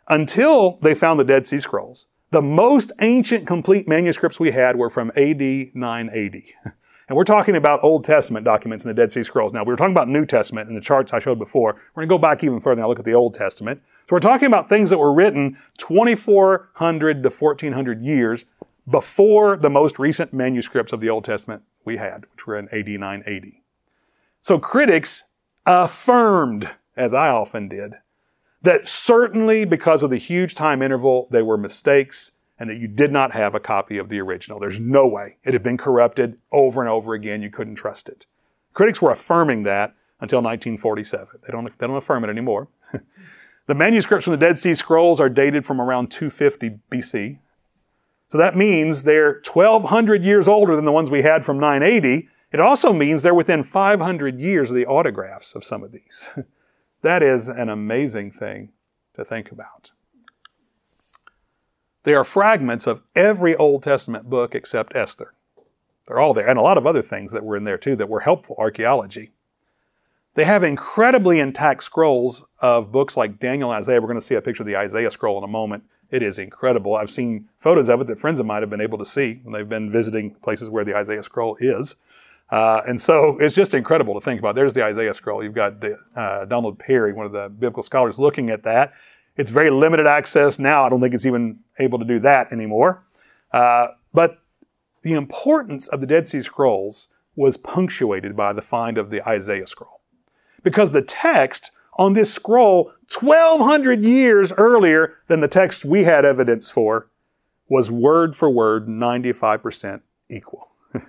Until they found the Dead Sea Scrolls, the most ancient complete manuscripts we had were from AD 980. And we're talking about Old Testament documents in the Dead Sea Scrolls. Now, we were talking about New Testament in the charts I showed before. We're going to go back even further and look at the Old Testament. So we're talking about things that were written 2400 to 1400 years before the most recent manuscripts of the Old Testament we had, which were in AD 980. So critics affirmed, as I often did, that certainly because of the huge time interval, they were mistakes and that you did not have a copy of the original. There's no way. It had been corrupted over and over again. You couldn't trust it. Critics were affirming that until 1947. They don't, they don't affirm it anymore. the manuscripts from the Dead Sea Scrolls are dated from around 250 BC. So that means they're 1,200 years older than the ones we had from 980. It also means they're within 500 years of the autographs of some of these. that is an amazing thing to think about. They are fragments of every Old Testament book except Esther. They're all there, and a lot of other things that were in there too that were helpful archaeology. They have incredibly intact scrolls of books like Daniel and Isaiah. We're going to see a picture of the Isaiah scroll in a moment. It is incredible. I've seen photos of it that friends of mine have been able to see when they've been visiting places where the Isaiah scroll is. Uh, and so it's just incredible to think about. There's the Isaiah scroll. You've got uh, Donald Parry, one of the biblical scholars, looking at that. It's very limited access now. I don't think it's even able to do that anymore. Uh, but the importance of the Dead Sea Scrolls was punctuated by the find of the Isaiah scroll. Because the text on this scroll, 1200 years earlier than the text we had evidence for, was word for word 95% equal.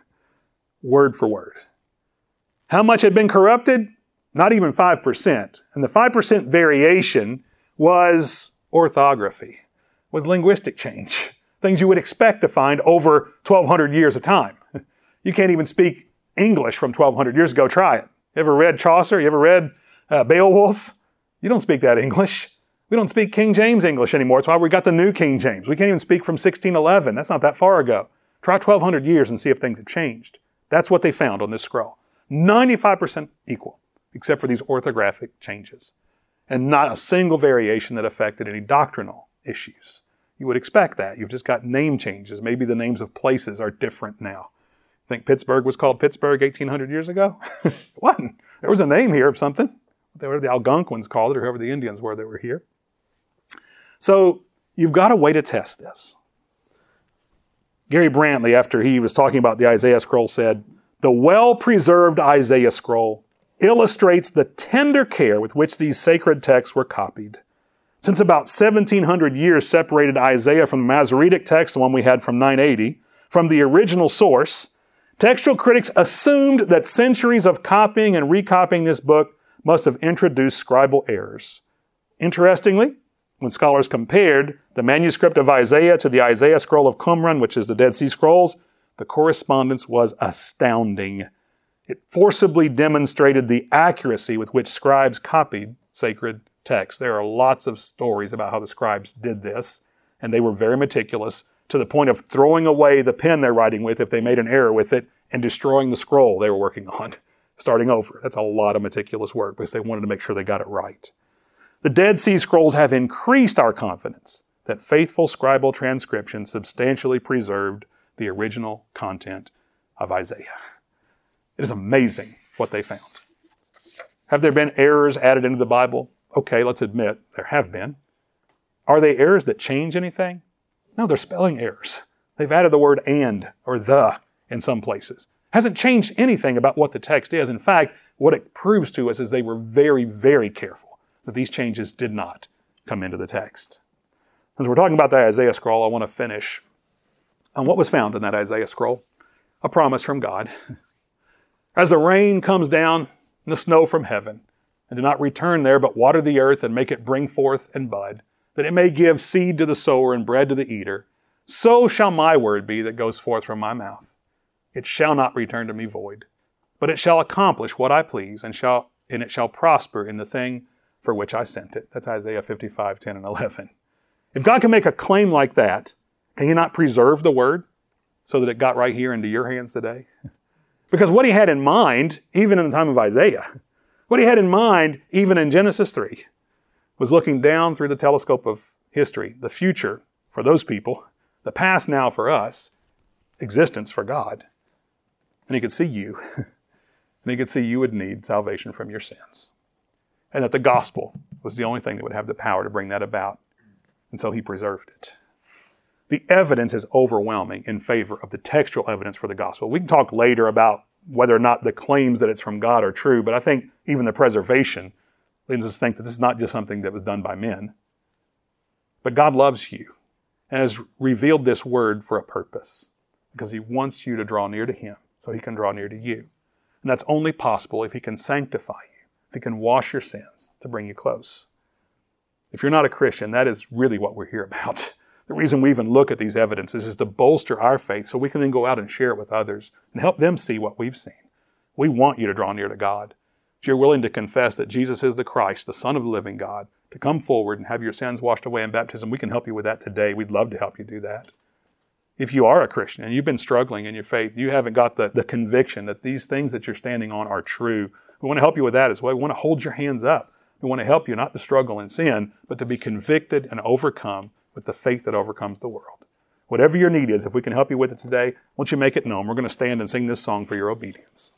word for word. How much had been corrupted? Not even 5%. And the 5% variation was orthography, was linguistic change. Things you would expect to find over 1200 years of time. You can't even speak English from 1200 years ago. Try it. You ever read Chaucer? You ever read uh, Beowulf? You don't speak that English. We don't speak King James English anymore. That's why we got the new King James. We can't even speak from 1611. That's not that far ago. Try 1200 years and see if things have changed. That's what they found on this scroll. 95% equal, except for these orthographic changes and not a single variation that affected any doctrinal issues. You would expect that. You've just got name changes. Maybe the names of places are different now. Think Pittsburgh was called Pittsburgh 1800 years ago? it wasn't. There was a name here of something. They were the Algonquins called it, or whoever the Indians were that were here. So you've got a way to test this. Garry Brantley, after he was talking about the Isaiah scroll, said, The well preserved Isaiah scroll illustrates the tender care with which these sacred texts were copied. Since about 1700 years separated Isaiah from the Masoretic text, the one we had from 980, from the original source, textual critics assumed that centuries of copying and recopying this book must have introduced scribal errors. Interestingly, when scholars compared the manuscript of Isaiah to the Isaiah scroll of Qumran, which is the Dead Sea Scrolls, the correspondence was astounding. It forcibly demonstrated the accuracy with which scribes copied sacred texts. There are lots of stories about how the scribes did this, and they were very meticulous to the point of throwing away the pen they're writing with if they made an error with it and destroying the scroll they were working on, starting over. That's a lot of meticulous work because they wanted to make sure they got it right. The Dead Sea Scrolls have increased our confidence that faithful scribal transcription substantially preserved the original content of Isaiah. It is amazing what they found. Have there been errors added into the Bible? Okay, let's admit there have been. Are they errors that change anything? No, they're spelling errors. They've added the word and or the in some places. Hasn't changed anything about what the text is. In fact, what it proves to us is they were very, very careful that these changes did not come into the text. As we're talking about the Isaiah scroll, I want to finish on what was found in that Isaiah scroll a promise from God. As the rain comes down and the snow from heaven, and do not return there, but water the earth and make it bring forth and bud, that it may give seed to the sower and bread to the eater, so shall my word be that goes forth from my mouth. It shall not return to me void, but it shall accomplish what I please, and shall and it shall prosper in the thing for which I sent it. That's Isaiah 55, 10 and 11. If God can make a claim like that, can He not preserve the word so that it got right here into your hands today? Because what He had in mind, even in the time of Isaiah, what He had in mind, even in Genesis 3, was looking down through the telescope of history, the future for those people, the past now for us, existence for God. And He could see you, and He could see you would need salvation from your sins. And that the gospel was the only thing that would have the power to bring that about. And so He preserved it. The evidence is overwhelming in favor of the textual evidence for the gospel. We can talk later about whether or not the claims that it's from God are true, but I think even the preservation leads us to think that this is not just something that was done by men. But God loves you and has revealed this word for a purpose because He wants you to draw near to Him so He can draw near to you. And that's only possible if He can sanctify you, if He can wash your sins to bring you close. If you're not a Christian, that is really what we're here about. The reason we even look at these evidences is to bolster our faith so we can then go out and share it with others and help them see what we've seen. We want you to draw near to God. If you're willing to confess that Jesus is the Christ, the Son of the living God, to come forward and have your sins washed away in baptism, we can help you with that today. We'd love to help you do that. If you are a Christian and you've been struggling in your faith, you haven't got the, the conviction that these things that you're standing on are true. We want to help you with that as well. We want to hold your hands up. We want to help you not to struggle in sin, but to be convicted and overcome with the faith that overcomes the world. Whatever your need is, if we can help you with it today, won't you make it known? We're going to stand and sing this song for your obedience.